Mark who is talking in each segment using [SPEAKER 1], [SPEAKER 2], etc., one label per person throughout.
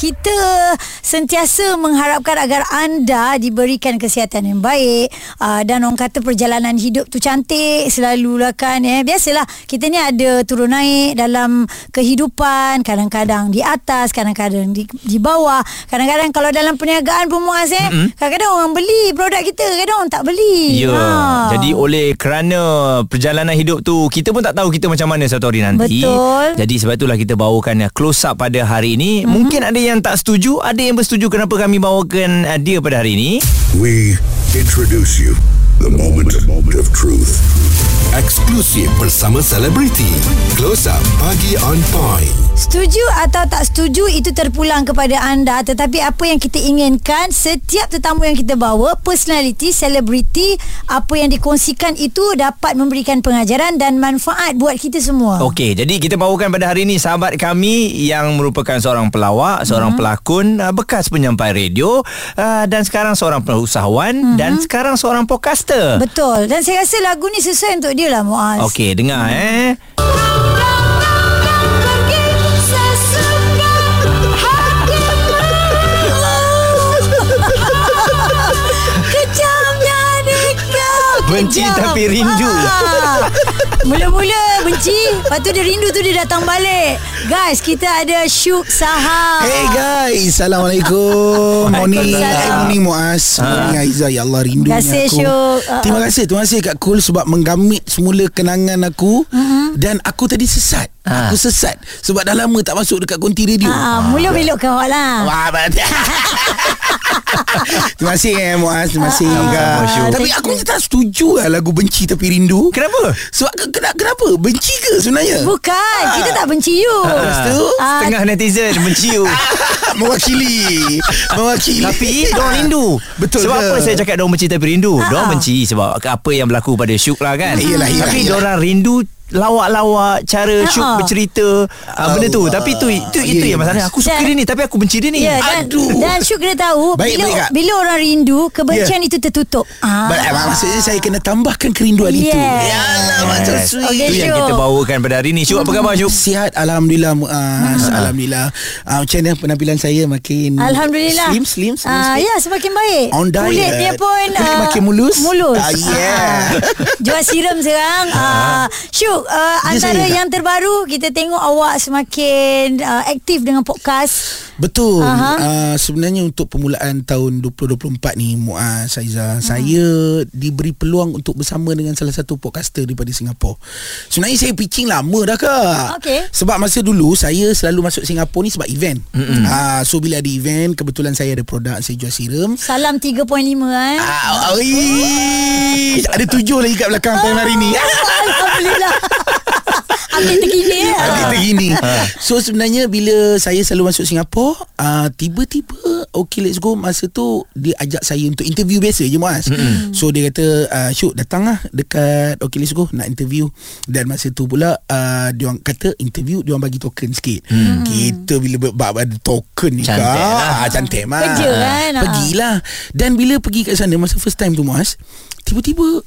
[SPEAKER 1] Kita sentiasa mengharapkan agar anda diberikan kesihatan yang baik uh, dan orang kata perjalanan hidup tu cantik selalulah kan eh biasalah kita ni ada turun naik dalam kehidupan kadang-kadang di atas kadang-kadang di di bawah kadang-kadang kalau dalam perniagaan pun muas eh mm-hmm. kadang-kadang orang beli produk kita kadang orang tak beli
[SPEAKER 2] Ya. Jadi oleh kerana perjalanan hidup tu kita pun tak tahu kita macam mana satu hari nanti.
[SPEAKER 1] Betul.
[SPEAKER 2] Jadi sebab itulah kita bawakan close up pada hari ini. Mm-hmm. Mungkin ada yang tak setuju, ada yang bersetuju kenapa kami bawakan uh, dia pada hari ini.
[SPEAKER 3] We introduce you the moment of truth. Eksklusif bersama selebriti. Close up pagi on point.
[SPEAKER 1] Setuju atau tak setuju itu terpulang kepada anda tetapi apa yang kita inginkan setiap tetamu yang kita bawa personality selebriti apa yang dikongsikan itu dapat memberikan pengajaran dan manfaat buat kita semua.
[SPEAKER 2] Okey, jadi kita bawakan pada hari ini sahabat kami yang merupakan seorang pelawak, seorang
[SPEAKER 1] Mhm.
[SPEAKER 2] pelakon, uh, bekas penyampai radio uh, dan sekarang seorang usahawan dan sekarang seorang podcaster.
[SPEAKER 1] Betul dan saya rasa lagu ni sesuai untuk dia lah Muaz.
[SPEAKER 2] Okey, dengar eh.
[SPEAKER 1] Kejamnya nikah
[SPEAKER 2] Benci tapi rindu.
[SPEAKER 1] Ah. Mula-mula benci Lepas tu dia rindu tu dia datang balik. Guys kita ada Syuk Sahab
[SPEAKER 4] Hey guys. Assalamualaikum. Morning. Hey, Morning Muaz. Morning Aizah. Ya Allah rindu
[SPEAKER 1] Terima kasih,
[SPEAKER 4] aku.
[SPEAKER 1] Syuk. Ah,
[SPEAKER 4] Terima kasih. Terima kasih Kak Kul Sebab menggamit semula kenangan aku. Dan aku tadi sesat
[SPEAKER 2] Ah.
[SPEAKER 4] Aku sesat Sebab dah lama tak masuk dekat konti radio
[SPEAKER 1] ah, Mula belok ke awak lah
[SPEAKER 4] Wah, betul. Terima kasih eh, Muaz Terima kasih Kak.
[SPEAKER 2] Syuk.
[SPEAKER 4] Tapi aku ni tak setuju lah Lagu Benci Tapi Rindu
[SPEAKER 2] Kenapa?
[SPEAKER 4] Sebab ke- kenapa, kenapa? Benci ke sebenarnya?
[SPEAKER 1] Bukan Kita tak benci you
[SPEAKER 4] Lepas tu
[SPEAKER 1] Ah,
[SPEAKER 2] Setengah netizen benci you.
[SPEAKER 4] Mewakili Mewakili
[SPEAKER 2] Tapi diorang rindu
[SPEAKER 4] Betul
[SPEAKER 2] Sebab
[SPEAKER 4] ke?
[SPEAKER 2] apa saya cakap diorang benci tapi rindu Diorang benci sebab apa yang berlaku pada Syuk lah kan
[SPEAKER 4] Yelah, yelah,
[SPEAKER 2] Tapi
[SPEAKER 4] yelah.
[SPEAKER 2] diorang rindu lawak-lawak cara Syuk
[SPEAKER 1] Ha-ha.
[SPEAKER 2] bercerita. Uh, benda tu. Tapi tu itu itu
[SPEAKER 4] Ya,
[SPEAKER 2] yang masalah aku suka
[SPEAKER 1] Dan-
[SPEAKER 2] dia ni tapi aku benci dia ni.
[SPEAKER 1] Ya dan,
[SPEAKER 4] Aduh.
[SPEAKER 1] dan Syuk kena tahu
[SPEAKER 4] Baik,
[SPEAKER 1] bila,
[SPEAKER 4] baik,
[SPEAKER 1] bila orang rindu Kebencian itu tertutup. Ah.
[SPEAKER 4] Mak- Maksudnya saya kena tambahkan kerinduan itu.
[SPEAKER 1] Yes.
[SPEAKER 4] Yalah macam sweet.
[SPEAKER 1] Okey,
[SPEAKER 2] Itu yang kita bawakan pada hari ni. Syuk apa khabar Syuk?
[SPEAKER 4] Sihat Alhamdulillah Muaz Alhamdulillah. Uh, Macam mana penampilan saya Makin
[SPEAKER 1] Alhamdulillah.
[SPEAKER 4] Slim slim, slim,
[SPEAKER 1] Ah,
[SPEAKER 4] slim.
[SPEAKER 1] Ya semakin baik.
[SPEAKER 4] On diet.
[SPEAKER 1] Kulitnya pun
[SPEAKER 4] Kulit
[SPEAKER 1] ah,
[SPEAKER 4] makin mulus.
[SPEAKER 1] Mulus.
[SPEAKER 4] Ah, yeah.
[SPEAKER 1] Jual siram sekarang. Ah, Syuk uh,
[SPEAKER 4] Ya,
[SPEAKER 1] Antara
[SPEAKER 4] saya,
[SPEAKER 1] yang terbaru Kita tengok awak semakin uh, Aktif dengan podcast.
[SPEAKER 4] Betul.
[SPEAKER 1] Aha.
[SPEAKER 4] uh, Sebenarnya untuk permulaan tahun 2024 ni Muaz Saiza hmm. Saya diberi peluang untuk bersama dengan salah satu podcaster daripada Singapura. Sebenarnya saya pitching lama dah kak.
[SPEAKER 1] Okey.
[SPEAKER 4] Sebab masa dulu saya selalu masuk Singapura ni sebab event. Uh, So bila ada event Kebetulan saya ada produk Saya jual serum.
[SPEAKER 1] Salam 3.5 eh.
[SPEAKER 4] Ah, oi. Ada tujuh lagi kat belakang tahun hari ni.
[SPEAKER 1] Alhamdulillah Update terkini eh?
[SPEAKER 4] Ada tergini. So sebenarnya Bila saya selalu masuk Singapura uh, Tiba-tiba Okay let's go. Masa tu Dia ajak saya Untuk interview biasa je Muaz. Mm-hmm. So dia kata uh, Syuk datang lah Dekat Okay let's go Nak interview. Dan masa tu pula uh, Dia orang kata Interview Dia orang bagi token sikit. Mm. Kita bila bab ada token ni
[SPEAKER 2] Cantik
[SPEAKER 4] kak,
[SPEAKER 2] lah.
[SPEAKER 4] ah, Cantik mah
[SPEAKER 1] Kerja kan, ah.
[SPEAKER 4] Pergilah. Dan bila pergi kat sana Masa first time tu Muaz Tiba-tiba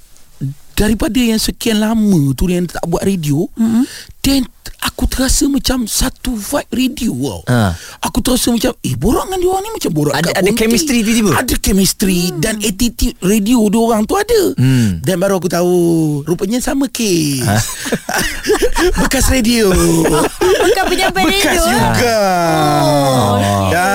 [SPEAKER 4] daripada yang sekian lama tu yang tak buat radio mm-hmm. then aku terasa macam satu vibe radio wow.
[SPEAKER 2] Ha.
[SPEAKER 4] Aku terasa macam eh borak dengan dia orang ni macam borak
[SPEAKER 2] Ada- ada chemistry tiba-tiba?
[SPEAKER 4] Ada chemistry hmm. dan attitude radio dia orang tu ada.
[SPEAKER 2] Hmm.
[SPEAKER 4] Dan baru aku tahu rupanya sama kes.
[SPEAKER 2] Ha?
[SPEAKER 4] Bekas radio.
[SPEAKER 1] Bukan
[SPEAKER 4] Bekas
[SPEAKER 1] radio eh?
[SPEAKER 4] juga.
[SPEAKER 1] Oh,
[SPEAKER 4] Ya.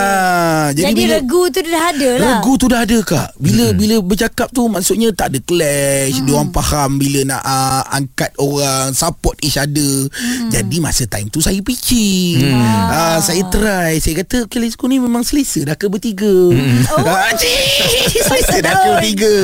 [SPEAKER 4] Jadi,
[SPEAKER 1] Jadi
[SPEAKER 4] bila
[SPEAKER 1] regu tu dah ada lah
[SPEAKER 4] Regu tu dah ada kak Bila hmm. bila bercakap tu Maksudnya tak ada clash hmm. Diorang faham Bila nak uh, Angkat orang Support each other. Hmm. Jadi masa time tu Saya pitching hmm. uh, Saya try. Saya kata Okay let's go. Ni memang selesa. Dah ke bertiga. Hmm. oh. Selesa dah ke bertiga.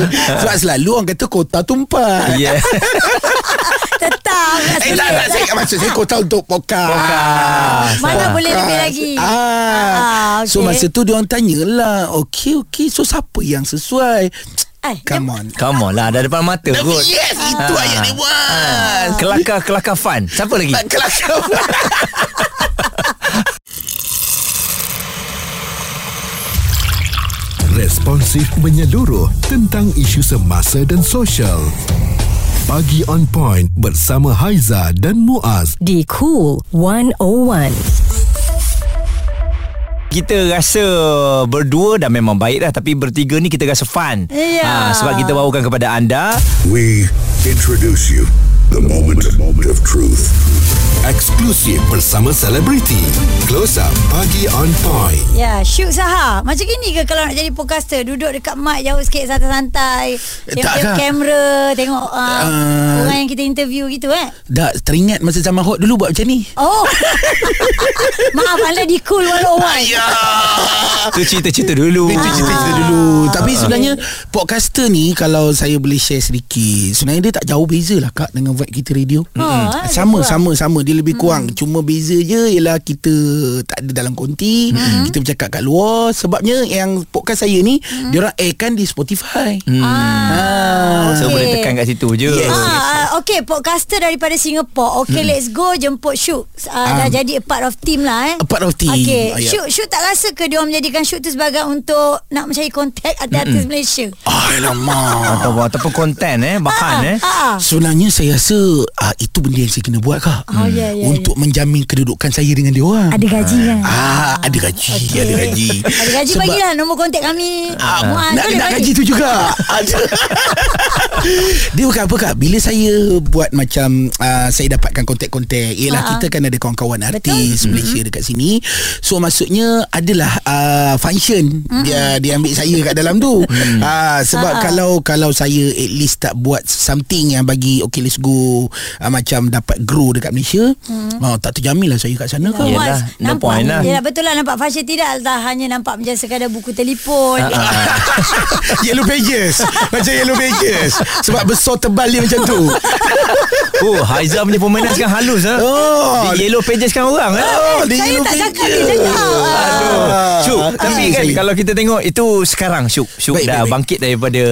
[SPEAKER 4] Sebab selalu orang kata Kota tu empat
[SPEAKER 2] Yeah
[SPEAKER 1] Tetap.
[SPEAKER 4] Eh tak tak Saya maksud saya kota untuk podcast.
[SPEAKER 2] Podcast.
[SPEAKER 1] Mana boleh lebih lagi?
[SPEAKER 4] Ah.
[SPEAKER 1] Ah,
[SPEAKER 4] So
[SPEAKER 1] okey.
[SPEAKER 4] masa tu Diorang tanyalah Okay okay. So siapa yang sesuai
[SPEAKER 1] Eh,
[SPEAKER 4] Come on
[SPEAKER 2] Come on lah Dah depan mata kot
[SPEAKER 4] Yes Itu
[SPEAKER 2] Ah.
[SPEAKER 4] ayat dia buat
[SPEAKER 2] Kelakar-kelakar fun Siapa lagi?
[SPEAKER 4] Kelakar
[SPEAKER 3] Responsif menyeluruh tentang isu semasa dan sosial. Pagi on point bersama Haiza dan Muaz.
[SPEAKER 5] Di Cool 101.
[SPEAKER 2] Kita rasa berdua dah memang baik dah tapi bertiga ni kita rasa fun.
[SPEAKER 1] Ya.
[SPEAKER 2] sebab kita bawakan kepada anda
[SPEAKER 3] We introduce you the moment of truth. Eksklusif bersama selebriti. Close up pagi on point.
[SPEAKER 1] Ya, syuk Saha. Macam gini ke kalau nak jadi podcaster? Duduk dekat mic jauh sikit santai-santai.
[SPEAKER 4] Tak
[SPEAKER 1] Tengok
[SPEAKER 4] kah?
[SPEAKER 1] kamera, tengok uh,
[SPEAKER 4] Ah.
[SPEAKER 1] orang yang kita interview gitu eh.
[SPEAKER 4] Dah teringat masa zaman hot dulu buat macam ni
[SPEAKER 1] Oh. Maaf anda di Cool 101.
[SPEAKER 4] Ya
[SPEAKER 2] tu cerita-cerita dulu.
[SPEAKER 4] Itu cerita-cerita dulu Tapi sebenarnya Podcaster ni Kalau saya boleh share sedikit Sebenarnya dia tak jauh beza lah Kak Dengan vibe kita radio
[SPEAKER 1] Oh, eh,
[SPEAKER 4] Sama
[SPEAKER 1] lebih kurang.
[SPEAKER 4] sama sama Dia lebih kurang Cuma beza je Ialah kita Tak ada dalam konti Kita bercakap kat luar Sebabnya Yang podcast saya ni Diorang airkan di Spotify
[SPEAKER 1] Ah,
[SPEAKER 2] So
[SPEAKER 1] okey.
[SPEAKER 2] boleh tekan kat situ je.
[SPEAKER 4] Yes.
[SPEAKER 1] Ah, okay, podcaster daripada Singapore. Okay, let's go jemput Syuk. Uh, dah
[SPEAKER 4] Um,
[SPEAKER 1] jadi a part of team lah eh.
[SPEAKER 4] a part of team.
[SPEAKER 1] Okay,
[SPEAKER 4] Ah, ya.
[SPEAKER 1] Syuk, Syuk tak rasa ke dia orang menjadikan Syuk tu sebagai untuk nak mencari kontak artis-artis Malaysia?
[SPEAKER 4] Ah, Alamak
[SPEAKER 2] Ataupun, ataupun konten eh Bahan eh
[SPEAKER 1] Ah, ah.
[SPEAKER 4] Sebenarnya saya rasa ah, Itu benda yang saya kena buat kak
[SPEAKER 1] Oh, ya, ya,
[SPEAKER 4] Untuk menjamin kedudukan saya dengan dia orang
[SPEAKER 1] Ada gaji kan?
[SPEAKER 4] Ah, ada gaji,
[SPEAKER 1] Okey.
[SPEAKER 4] ada gaji.
[SPEAKER 1] Ada gaji
[SPEAKER 4] Sebab-
[SPEAKER 1] bagilah nombor kontak kami.
[SPEAKER 4] Ah,
[SPEAKER 1] Muaz,
[SPEAKER 4] nak, nak gaji tu juga Ada. Dia bukan apa kak Bila saya buat macam uh, Saya dapatkan kontak-kontak Ialah
[SPEAKER 1] Ah.
[SPEAKER 4] kita kan ada kawan-kawan
[SPEAKER 1] Betul.
[SPEAKER 4] artis Malaysia dekat sini So maksudnya Adalah uh, function Dia dia ambil saya kat dalam tu uh, Sebab
[SPEAKER 1] Ah.
[SPEAKER 4] kalau Kalau saya at least tak buat Something yang bagi Okay let's go uh, Macam dapat grow dekat Malaysia uh, Tak terjamin lah saya kat sana kak
[SPEAKER 2] Yelah,
[SPEAKER 1] Muaz,
[SPEAKER 2] no
[SPEAKER 1] nampak,
[SPEAKER 2] point lah.
[SPEAKER 1] Yelah, betul lah nampak fashion tidak tak hanya nampak macam sekadar buku telefon.
[SPEAKER 4] Yellow pages Macam yellow pages Sebab besar tebal dia macam tu
[SPEAKER 2] Oh Haiza punya permainan sekarang halus eh?
[SPEAKER 4] Oh.
[SPEAKER 2] Dia yellow pages kan orang eh?
[SPEAKER 4] Oh, dia
[SPEAKER 1] Saya
[SPEAKER 4] yellow
[SPEAKER 1] tak cakap, dia cakap.
[SPEAKER 2] Aduh. Syuk Tapi
[SPEAKER 4] Ah,
[SPEAKER 2] kan
[SPEAKER 4] saya-
[SPEAKER 2] Kalau kita tengok Itu sekarang Syuk Syuk
[SPEAKER 4] Baik,
[SPEAKER 2] dah
[SPEAKER 4] baik, baik.
[SPEAKER 2] bangkit daripada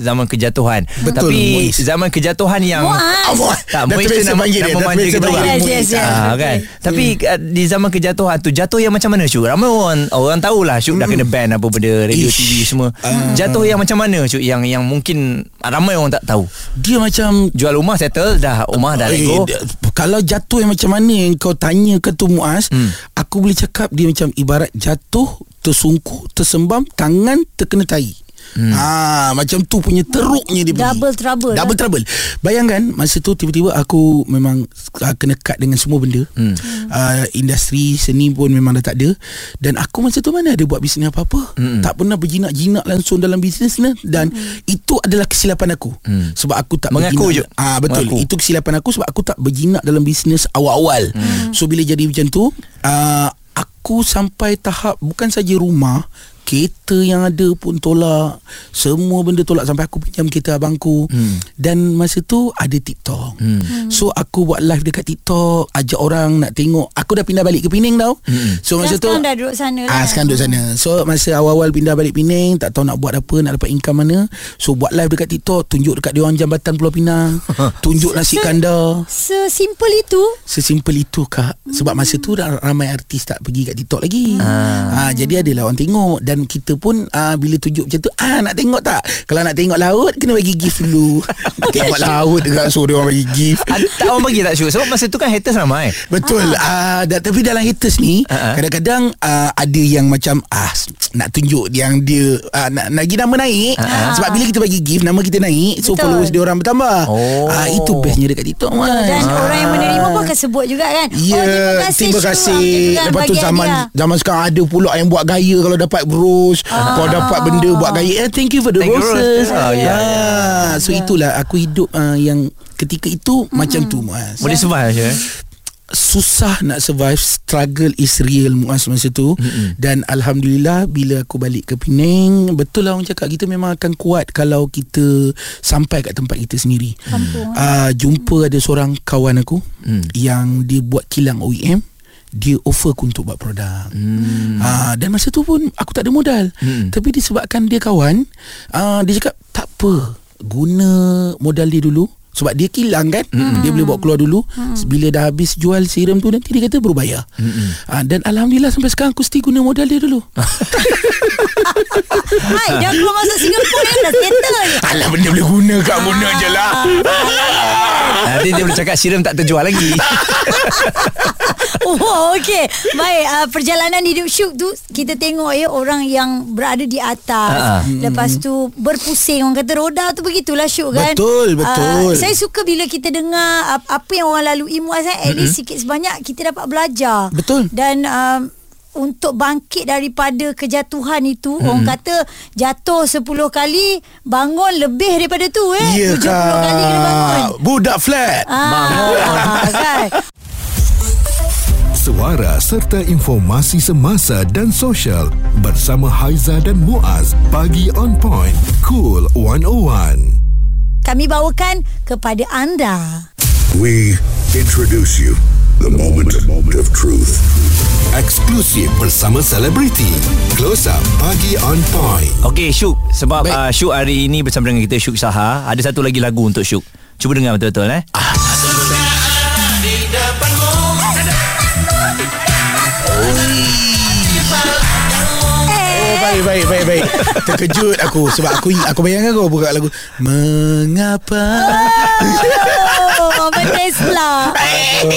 [SPEAKER 2] Zaman kejatuhan
[SPEAKER 4] Betul,
[SPEAKER 2] Tapi
[SPEAKER 4] Muiz.
[SPEAKER 2] zaman kejatuhan yang
[SPEAKER 1] Muaz.
[SPEAKER 2] Tak Muiz tu nama, nama manja kita orang
[SPEAKER 1] Yes, yes, yes.
[SPEAKER 2] Ah, kan. Tapi uh, di zaman kejatuhan tu jatuh yang macam mana Syuk? Ramai orang orang tahulah Syuk dah kena ban apa benda radio
[SPEAKER 4] Ish.
[SPEAKER 2] TV semua. Jatuh yang macam mana Syuk yang yang mungkin ramai orang tak tahu.
[SPEAKER 4] Dia macam
[SPEAKER 2] Jual rumah settle dah rumah dah let
[SPEAKER 4] Eh,
[SPEAKER 2] go.
[SPEAKER 4] kalau jatuh yang macam mana yang kau tanya ke tu Muaz
[SPEAKER 2] Hmm.
[SPEAKER 4] Aku boleh cakap dia macam ibarat jatuh Tersungkur Tersembam Tangan terkena tai Hmm. Ha, macam tu punya teruknya dia bunyi.
[SPEAKER 1] Double trouble
[SPEAKER 4] Double
[SPEAKER 1] lah.
[SPEAKER 4] trouble Bayangkan Masa tu tiba-tiba Aku memang uh, Kena cut dengan semua benda hmm. uh, Industri Seni pun memang dah tak ada Dan aku masa tu mana ada Buat bisnes apa-apa hmm. Tak pernah berjinak-jinak Langsung dalam bisnes ni Dan hmm. Itu adalah kesilapan aku hmm. Sebab aku tak
[SPEAKER 2] Mengaku
[SPEAKER 4] berjinak.
[SPEAKER 2] je.
[SPEAKER 4] Ah Betul
[SPEAKER 2] Mengaku.
[SPEAKER 4] Itu kesilapan aku Sebab aku tak berjinak Dalam bisnes awal-awal hmm. So bila jadi macam tu uh, Aku sampai tahap Bukan saja rumah Kereta yang ada pun tolak Semua benda tolak Sampai aku pinjam kereta abangku hmm. Dan masa tu Ada TikTok hmm. So aku buat live dekat TikTok Ajak orang nak tengok Aku dah pindah balik ke Penang tau hmm. So masa tu
[SPEAKER 1] sekarang dah duduk sana lah.
[SPEAKER 4] Ah sekarang duduk sana. So masa awal-awal pindah balik Penang, tak tahu nak buat apa, nak dapat income mana. So buat live dekat TikTok, tunjuk dekat dia orang jambatan Pulau Pinang, tunjuk nasi kandar.
[SPEAKER 1] Sesimpel itu.
[SPEAKER 4] Sesimpel itu kak Sebab masa tu dah ramai artis tak pergi kat TikTok lagi ah. Jadi adalah orang tengok Dan kita pun ah, Bila tunjuk macam tu ah, Nak tengok tak Kalau nak tengok laut Kena bagi gift dulu tengok laut dekat So dia orang bagi gift
[SPEAKER 2] Ada, tak orang bagi tak Syuk? Sebab masa tu kan haters ramai.
[SPEAKER 4] Betul ah. uh, Tapi dalam haters ni
[SPEAKER 2] Ah, ah.
[SPEAKER 4] Kadang-kadang uh, Ada yang macam ah Nak tunjuk Yang dia uh, nak, nak bagi nama naik
[SPEAKER 2] Ah, ah.
[SPEAKER 4] Sebab bila kita bagi gift Nama kita naik So
[SPEAKER 1] Betul.
[SPEAKER 4] followers dia orang bertambah
[SPEAKER 2] Oh.
[SPEAKER 4] Ah, Itu bestnya dekat TikTok man.
[SPEAKER 1] Dan orang yang menerima pun akan sebut juga kan.
[SPEAKER 4] Ya,
[SPEAKER 1] oh, terima kasih.
[SPEAKER 4] terima kasih.
[SPEAKER 1] Kan,
[SPEAKER 4] Lepas tu zaman
[SPEAKER 1] hadiah.
[SPEAKER 4] zaman sekarang ada pula yang buat gaya kalau dapat bros, ah. kalau dapat benda buat gaya. Eh, thank you for the
[SPEAKER 2] Thank you,
[SPEAKER 4] roses.
[SPEAKER 2] roses. Ah, ya,
[SPEAKER 4] Ah, so itulah aku hidup uh, yang ketika itu
[SPEAKER 1] Hmm.
[SPEAKER 4] macam tu Muaz.
[SPEAKER 2] Boleh survive Syuk eh?
[SPEAKER 4] Susah nak survive Struggle is real Muaz masa tu mm-hmm. Dan Alhamdulillah Bila aku balik ke Penang Betul lah orang cakap Kita memang akan kuat Kalau kita Sampai kat tempat kita sendiri
[SPEAKER 1] Kampung.
[SPEAKER 4] uh, Jumpa ada seorang kawan aku mm. Yang dia buat kilang OEM dia offer aku untuk buat produk. Hmm. uh, Dan masa tu pun Aku tak ada modal. Hmm. Tapi disebabkan dia kawan uh, Dia cakap Tak apa Guna modal dia dulu. Sebab dia kilang kan? Mm-hmm. Dia boleh bawa keluar dulu. Mm-hmm. Bila dah habis jual serum tu Nanti dia kata baru bayar mm-hmm. ha, Dan Alhamdulillah sampai sekarang Aku still guna modal dia dulu.
[SPEAKER 1] Hai dah keluar masuk Singapura ni Dah settle.
[SPEAKER 4] Alah benda boleh guna Kak guna je lah.
[SPEAKER 2] Nanti dia boleh cakap Serum tak terjual lagi
[SPEAKER 1] Oh okey Baik uh, Perjalanan hidup Syuk tu Kita tengok ya Orang yang berada di atas.
[SPEAKER 2] Ha.
[SPEAKER 1] Lepas tu Berpusing. Orang kata roda tu begitulah Syuk kan?
[SPEAKER 4] Betul, betul.
[SPEAKER 1] Uh, Saya suka bila kita dengar ap- Apa yang orang lalui Muaz kan At least sikit sebanyak Kita dapat belajar.
[SPEAKER 4] Betul.
[SPEAKER 1] Dan um, untuk bangkit daripada kejatuhan itu hmm. orang kata jatuh 10 kali bangun lebih daripada tu eh.
[SPEAKER 4] Ya
[SPEAKER 1] 70 kali kena bangun.
[SPEAKER 4] Budak flat.
[SPEAKER 1] Ah, kan?
[SPEAKER 3] Suara serta informasi semasa dan sosial bersama Haiza dan Muaz bagi on point cool 101.
[SPEAKER 1] Kami bawakan kepada anda.
[SPEAKER 3] We introduce you the moment of truth. Eksklusif bersama selebriti. Close up pagi on point.
[SPEAKER 2] Okey Syuk Sebab
[SPEAKER 4] Baik.
[SPEAKER 2] uh, Syuk hari ini Bersama dengan kita Syuk Saha Ada satu lagi lagu untuk Syuk Cuba dengar betul-betul eh
[SPEAKER 4] Oh baik baik baik. Terkejut aku Sebab aku aku bayangkan kau buka lagu Mengapa?
[SPEAKER 1] Oh, Abang Tesla.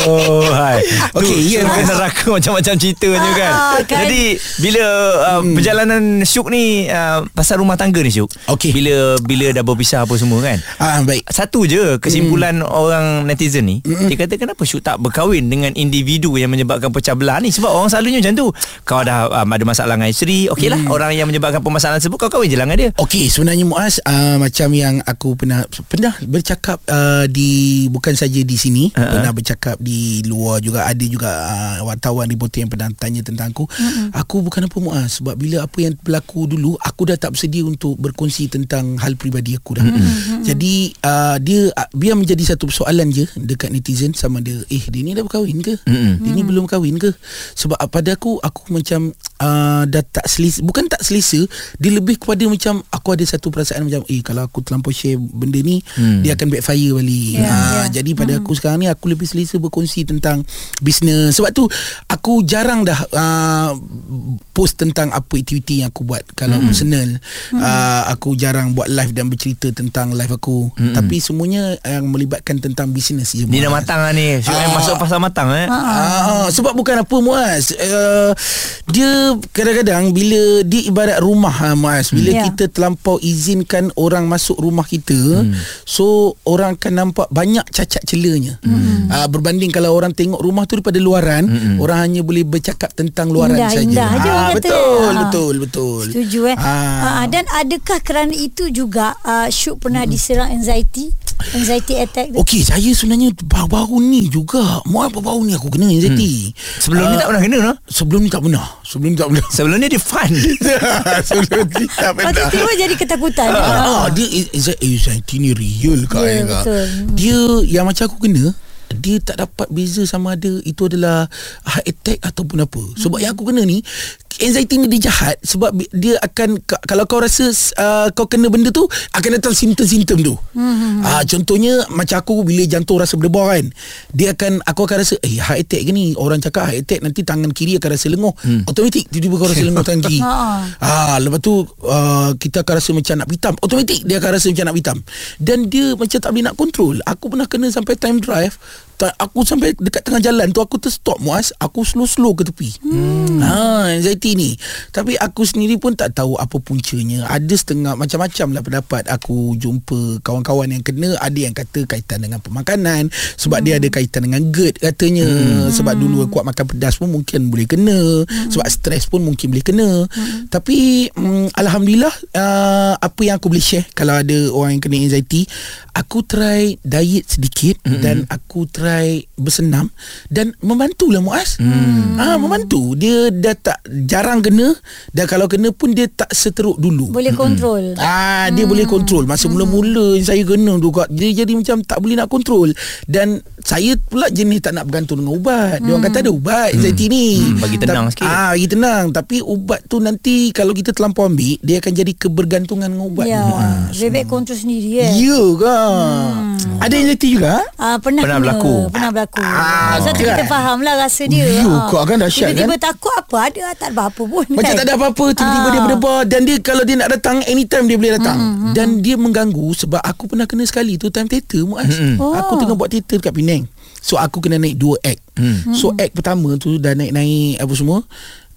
[SPEAKER 2] Oh hai Tu,
[SPEAKER 4] ya,
[SPEAKER 2] Syuk
[SPEAKER 4] Mas.
[SPEAKER 2] kena raka macam-macam ceritanya kan
[SPEAKER 1] Ah, kan.
[SPEAKER 2] Jadi Bila uh,
[SPEAKER 4] Hmm.
[SPEAKER 2] Perjalanan Syuk ni uh, Pasal rumah tangga ni Syuk
[SPEAKER 4] Okey.
[SPEAKER 2] Bila Bila dah berpisah apa semua kan
[SPEAKER 4] Ah baik
[SPEAKER 2] satu je kesimpulan
[SPEAKER 4] Hmm.
[SPEAKER 2] orang netizen ni Dia kata kenapa Syuk tak berkahwin Dengan individu yang menyebabkan pecah belah ni Sebab orang selalunya macam tu Kau dah um, ada masalah dengan isteri Okey lah
[SPEAKER 4] Hmm.
[SPEAKER 2] Orang yang menyebabkan permasalahan tersebut Kau kahwin je lah dengan dia
[SPEAKER 4] Okey, sebenarnya Muaz uh, macam yang aku pernah pernah bercakap uh, di bukan saja di sini, uh-huh. pernah bercakap di luar juga ada juga uh, wartawan reporter yang pernah tanya tentang aku. Uh-huh. Aku bukan apa Muaz sebab bila apa yang berlaku dulu aku dah tak bersedia untuk berkongsi tentang hal peribadi aku dah. Uh-huh. Jadi uh, dia uh, biar menjadi satu persoalan je dekat netizen sama dia eh dia ni dah berkahwin ke? Uh-huh. Dia ni belum kahwin ke? Sebab uh, pada aku aku macam uh, dah tak selesa bukan tak selesa dia lebih kepada macam aku ada satu perasaan macam eh kalau aku terlampau share benda ni hmm. dia akan backfire balik
[SPEAKER 1] Ya,
[SPEAKER 4] yeah, ha,
[SPEAKER 1] ya.
[SPEAKER 4] jadi pada aku sekarang ni aku lebih selesa berkongsi tentang bisnes sebab tu aku jarang dah uh, post tentang apa aktiviti yang aku buat kalau hmm. personal hmm. Uh, aku jarang buat live dan bercerita tentang live aku hmm. tapi semuanya yang melibatkan tentang bisnes je
[SPEAKER 2] Ni dah matang lah ni Syuk
[SPEAKER 4] Ah.
[SPEAKER 2] masuk pasal matang eh
[SPEAKER 4] Ah, sebab bukan apa Muaz uh, Dia kadang-kadang Bila Dia ibarat rumah ha, Muaz Bila
[SPEAKER 1] Ya.
[SPEAKER 4] kita terlampau izinkan Orang masuk rumah kita hmm. So Orang akan nampak Banyak cacat celanya hmm. uh, Berbanding kalau orang tengok rumah tu Daripada luaran hmm. Orang hanya boleh bercakap Tentang luaran
[SPEAKER 1] Indah,
[SPEAKER 4] saja
[SPEAKER 1] indah orang kata.
[SPEAKER 4] Betul
[SPEAKER 1] Ah.
[SPEAKER 4] Betul Betul
[SPEAKER 1] Setuju eh.
[SPEAKER 4] Ah.
[SPEAKER 1] Ah. Dan adakah kerana itu juga uh, Syuk pernah diserang anxiety? Anxiety attack tu?
[SPEAKER 4] Okey saya sebenarnya Baru-baru ni juga baru-baru ni aku kena anxiety
[SPEAKER 2] Sebelum ni
[SPEAKER 4] Ah,
[SPEAKER 2] tak pernah kena no?
[SPEAKER 4] Sebelum ni tak pernah Sebelum ni tak pernah
[SPEAKER 2] Sebelum ni dia fun
[SPEAKER 4] Sebelum ni tak
[SPEAKER 1] Lepas tu
[SPEAKER 4] pernah
[SPEAKER 1] tiba jadi ketakutan.
[SPEAKER 4] Ah, dia anxi- anxiety ni real kak
[SPEAKER 1] ya,
[SPEAKER 4] kak.
[SPEAKER 1] betul.
[SPEAKER 4] Dia yang macam aku kena dia tak dapat beza sama ada itu adalah heart attack ataupun apa. Sebab yang aku kena ni anxiety ni dia jahat sebab dia akan ka- kalau kau rasa uh, kau kena benda tu akan datang simptom-simptom tu. Hmm. Ah contohnya macam aku bila jantung rasa berdebar kan. Dia akan aku akan rasa eh heart attack ke ni orang cakap heart attack nanti tangan kiri akan rasa lenguh. Hmm. Automatik tiba-tiba kau rasa lenguh tangan kiri.
[SPEAKER 1] Ha.
[SPEAKER 4] Ah, lepas tu uh, kita akan rasa macam nak pitam. Automatik dia akan rasa macam nak pitam. Dan dia macam tak boleh nak control. Aku pernah kena sampai time drive. Aku sampai dekat tengah jalan tu aku terstop muas. Aku slow-slow ke tepi. Hmm. Ha, anxiety ni. Tapi aku sendiri pun tak tahu apa puncanya. Ada setengah macam-macam lah pendapat. Aku jumpa kawan-kawan yang kena. Ada yang kata kaitan dengan pemakanan. Sebab hmm. dia ada kaitan dengan GERD katanya. Hmm. Sebab dulu kuat makan pedas pun mungkin boleh kena. Hmm. Sebab stres pun mungkin boleh kena. Hmm. Tapi um, Alhamdulillah uh, apa yang aku boleh share kalau ada orang yang kena anxiety, aku try diet sedikit hmm. dan aku try bersenam dan membantulah Muaz. Hmm. Ah membantu. Dia dah tak jarang kena dan kalau kena pun dia tak seteruk dulu.
[SPEAKER 1] Boleh kontrol.
[SPEAKER 4] Ah dia boleh kontrol. Masa mula-mula saya kena tu kak dia jadi macam tak boleh nak kontrol dan saya pula jenis tak nak bergantung dengan ubat. Dia orang kata ada ubat anxiety ni.
[SPEAKER 2] Hmm, bagi tenang
[SPEAKER 4] Ta-
[SPEAKER 2] sikit.
[SPEAKER 4] Ah bagi tenang tapi ubat tu nanti kalau kita terlampau ambil dia akan jadi kebergantungan dengan ubat.
[SPEAKER 1] Ya.
[SPEAKER 4] Muaz.
[SPEAKER 1] Lebih baik kontrol sendiri eh.
[SPEAKER 4] Ya kan. Hmm. Ada anxiety juga
[SPEAKER 1] Ah, pernah
[SPEAKER 2] Pernah
[SPEAKER 1] kena,
[SPEAKER 2] berlaku.
[SPEAKER 1] Pernah berlaku.
[SPEAKER 4] Ah,
[SPEAKER 1] Satu
[SPEAKER 4] kan?
[SPEAKER 1] kita faham lah rasa dia.
[SPEAKER 4] Yo,
[SPEAKER 1] Ah.
[SPEAKER 4] kau kan dahsyat,
[SPEAKER 1] Tiba-tiba
[SPEAKER 4] kan?
[SPEAKER 1] takut apa ada tak ada apa pun.
[SPEAKER 4] Macam
[SPEAKER 1] kan?
[SPEAKER 4] tak ada apa-apa Tiba-tiba
[SPEAKER 1] Ah.
[SPEAKER 4] dia berdebar Dan dia kalau dia nak datang Anytime dia boleh datang mm-hmm. Dan dia mengganggu Sebab aku pernah kena sekali tu Time theater Muaz mm-hmm.
[SPEAKER 1] Oh.
[SPEAKER 4] Aku tengah buat theater dekat Penang So aku kena naik dua act mm. So act pertama tu Dah naik-naik Apa semua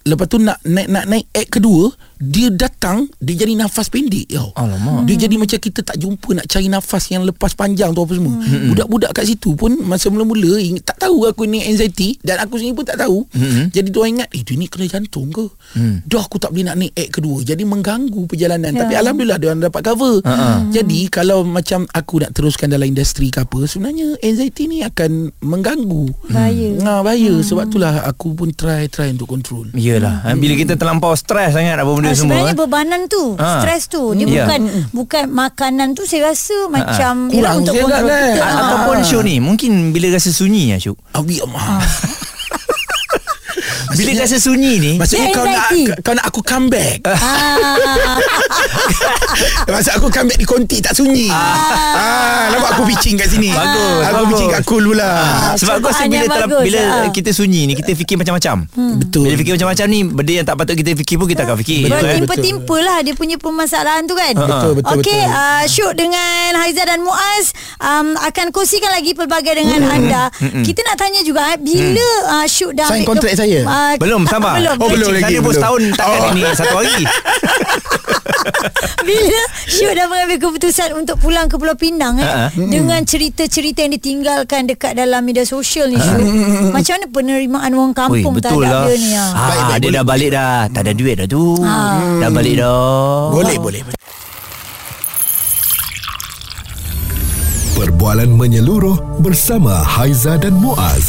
[SPEAKER 4] Lepas tu nak naik nak naik act kedua dia datang dia jadi nafas pendek tau.
[SPEAKER 2] Alamak.
[SPEAKER 4] Dia jadi macam kita tak jumpa nak cari nafas yang lepas panjang tu apa semua. Hmm. Budak-budak kat situ pun masa mula-mula tak tahu aku ni anxiety dan aku sendiri pun tak tahu. Hmm. Jadi dia ingat eh dia ni kena jantung ke? Hmm. Dah aku tak boleh nak naik act kedua. Jadi mengganggu perjalanan.
[SPEAKER 1] Ya.
[SPEAKER 4] Tapi alhamdulillah dia orang dapat cover.
[SPEAKER 2] Ha-ha.
[SPEAKER 4] Jadi kalau macam aku nak teruskan dalam industri ke apa sebenarnya anxiety ni akan mengganggu.
[SPEAKER 1] Bahaya.
[SPEAKER 4] Nah, bahaya sebab itulah aku pun try try untuk control.
[SPEAKER 2] Yelah hmm. Bila kita terlampau stres sangat Apa benda
[SPEAKER 1] Ah,
[SPEAKER 2] semua
[SPEAKER 1] sebenarnya
[SPEAKER 2] eh.
[SPEAKER 1] bebanan tu,
[SPEAKER 2] Ah.
[SPEAKER 1] stres tu. Dia
[SPEAKER 2] Ya.
[SPEAKER 1] bukan bukan makanan tu saya rasa macam yelah,
[SPEAKER 4] Kurang
[SPEAKER 1] untuk
[SPEAKER 4] je
[SPEAKER 1] kontrol
[SPEAKER 4] kan?
[SPEAKER 1] kita.
[SPEAKER 2] A-
[SPEAKER 1] Ah.
[SPEAKER 2] Ataupun Syuk ni Mungkin bila rasa sunyi ya Syuk
[SPEAKER 4] Abi
[SPEAKER 1] Ah.
[SPEAKER 4] Allah.
[SPEAKER 2] Bila rasa sunyi ni
[SPEAKER 4] Maksudnya kau nak kau nak aku come back.
[SPEAKER 1] Ah.
[SPEAKER 4] Maksud aku come back di konti tak sunyi. Ah, nampak aku pitching kat sini.
[SPEAKER 2] Bagus,
[SPEAKER 4] Aku
[SPEAKER 2] bagus.
[SPEAKER 4] pitching kat cool pula.
[SPEAKER 2] Sebab aku rasa bila
[SPEAKER 1] bagus,
[SPEAKER 2] bila
[SPEAKER 1] ah.
[SPEAKER 2] kita sunyi ni kita fikir macam-macam.
[SPEAKER 4] Betul.
[SPEAKER 2] Bila fikir macam-macam ni benda yang tak patut kita fikir pun kita akan fikir.
[SPEAKER 4] Betul,
[SPEAKER 2] kan?
[SPEAKER 4] betul.
[SPEAKER 1] Bertimpa-timpa lah dia punya permasalahan tu kan.
[SPEAKER 4] Betul, betul,
[SPEAKER 1] Okey,
[SPEAKER 4] betul.
[SPEAKER 1] uh, Syuk dengan Haiza dan Muaz um, akan kongsikan lagi pelbagai dengan anda. Kita nak tanya juga eh, bila uh, Syuk dah
[SPEAKER 4] Sign
[SPEAKER 1] ambil
[SPEAKER 4] kontrak saya?
[SPEAKER 1] Uh,
[SPEAKER 2] Belum sabar.
[SPEAKER 1] belum.
[SPEAKER 4] Oh, belum lagi,
[SPEAKER 2] Sana pun setahun takkan
[SPEAKER 4] Oh.
[SPEAKER 2] ini satu hari.
[SPEAKER 1] Bila Syuk dah mengambil keputusan untuk pulang ke Pulau Pinang eh,
[SPEAKER 2] Ha-ha.
[SPEAKER 1] dengan cerita-cerita yang ditinggalkan dekat dalam media sosial ni Syuk. Macam mana penerimaan orang kampung
[SPEAKER 2] betul
[SPEAKER 1] terhadap
[SPEAKER 2] lah.
[SPEAKER 1] dia ni? ah?
[SPEAKER 2] Ah,
[SPEAKER 4] Baik, baik,
[SPEAKER 2] dia
[SPEAKER 4] boleh.
[SPEAKER 2] dah balik dah. Tak ada duit dah tu. Dah balik dah.
[SPEAKER 4] Boleh, boleh. boleh.
[SPEAKER 3] Perbualan menyeluruh bersama Haiza dan Muaz.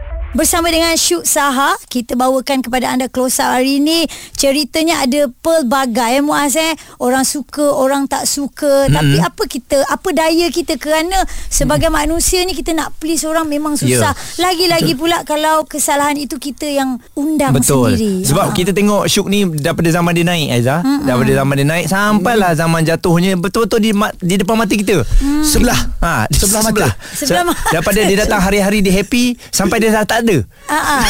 [SPEAKER 1] Bersama dengan Syuk Saha Kita bawakan kepada anda close up hari ini Ceritanya ada pelbagai eh, Muaz eh Orang suka, orang tak suka mm-hmm. Tapi apa kita Apa daya kita Kerana sebagai mm-hmm. manusia ni Kita nak please orang memang susah
[SPEAKER 2] Ya.
[SPEAKER 1] Lagi-lagi pula Kalau kesalahan itu kita yang undang
[SPEAKER 2] Betul
[SPEAKER 1] sendiri
[SPEAKER 2] Sebab
[SPEAKER 1] Ha.
[SPEAKER 2] kita tengok Syuk ni Daripada zaman dia naik Aiza
[SPEAKER 1] Mm-mm.
[SPEAKER 2] Daripada zaman dia naik Sampailah zaman jatuhnya Betul-betul di, di depan mata kita
[SPEAKER 4] Sebelah.
[SPEAKER 2] Ha,
[SPEAKER 4] Sebelah mata.
[SPEAKER 1] Sebelah mata.
[SPEAKER 2] Daripada dia datang hari-hari dia happy Sampai dia dah tak ada
[SPEAKER 1] Ah, ah,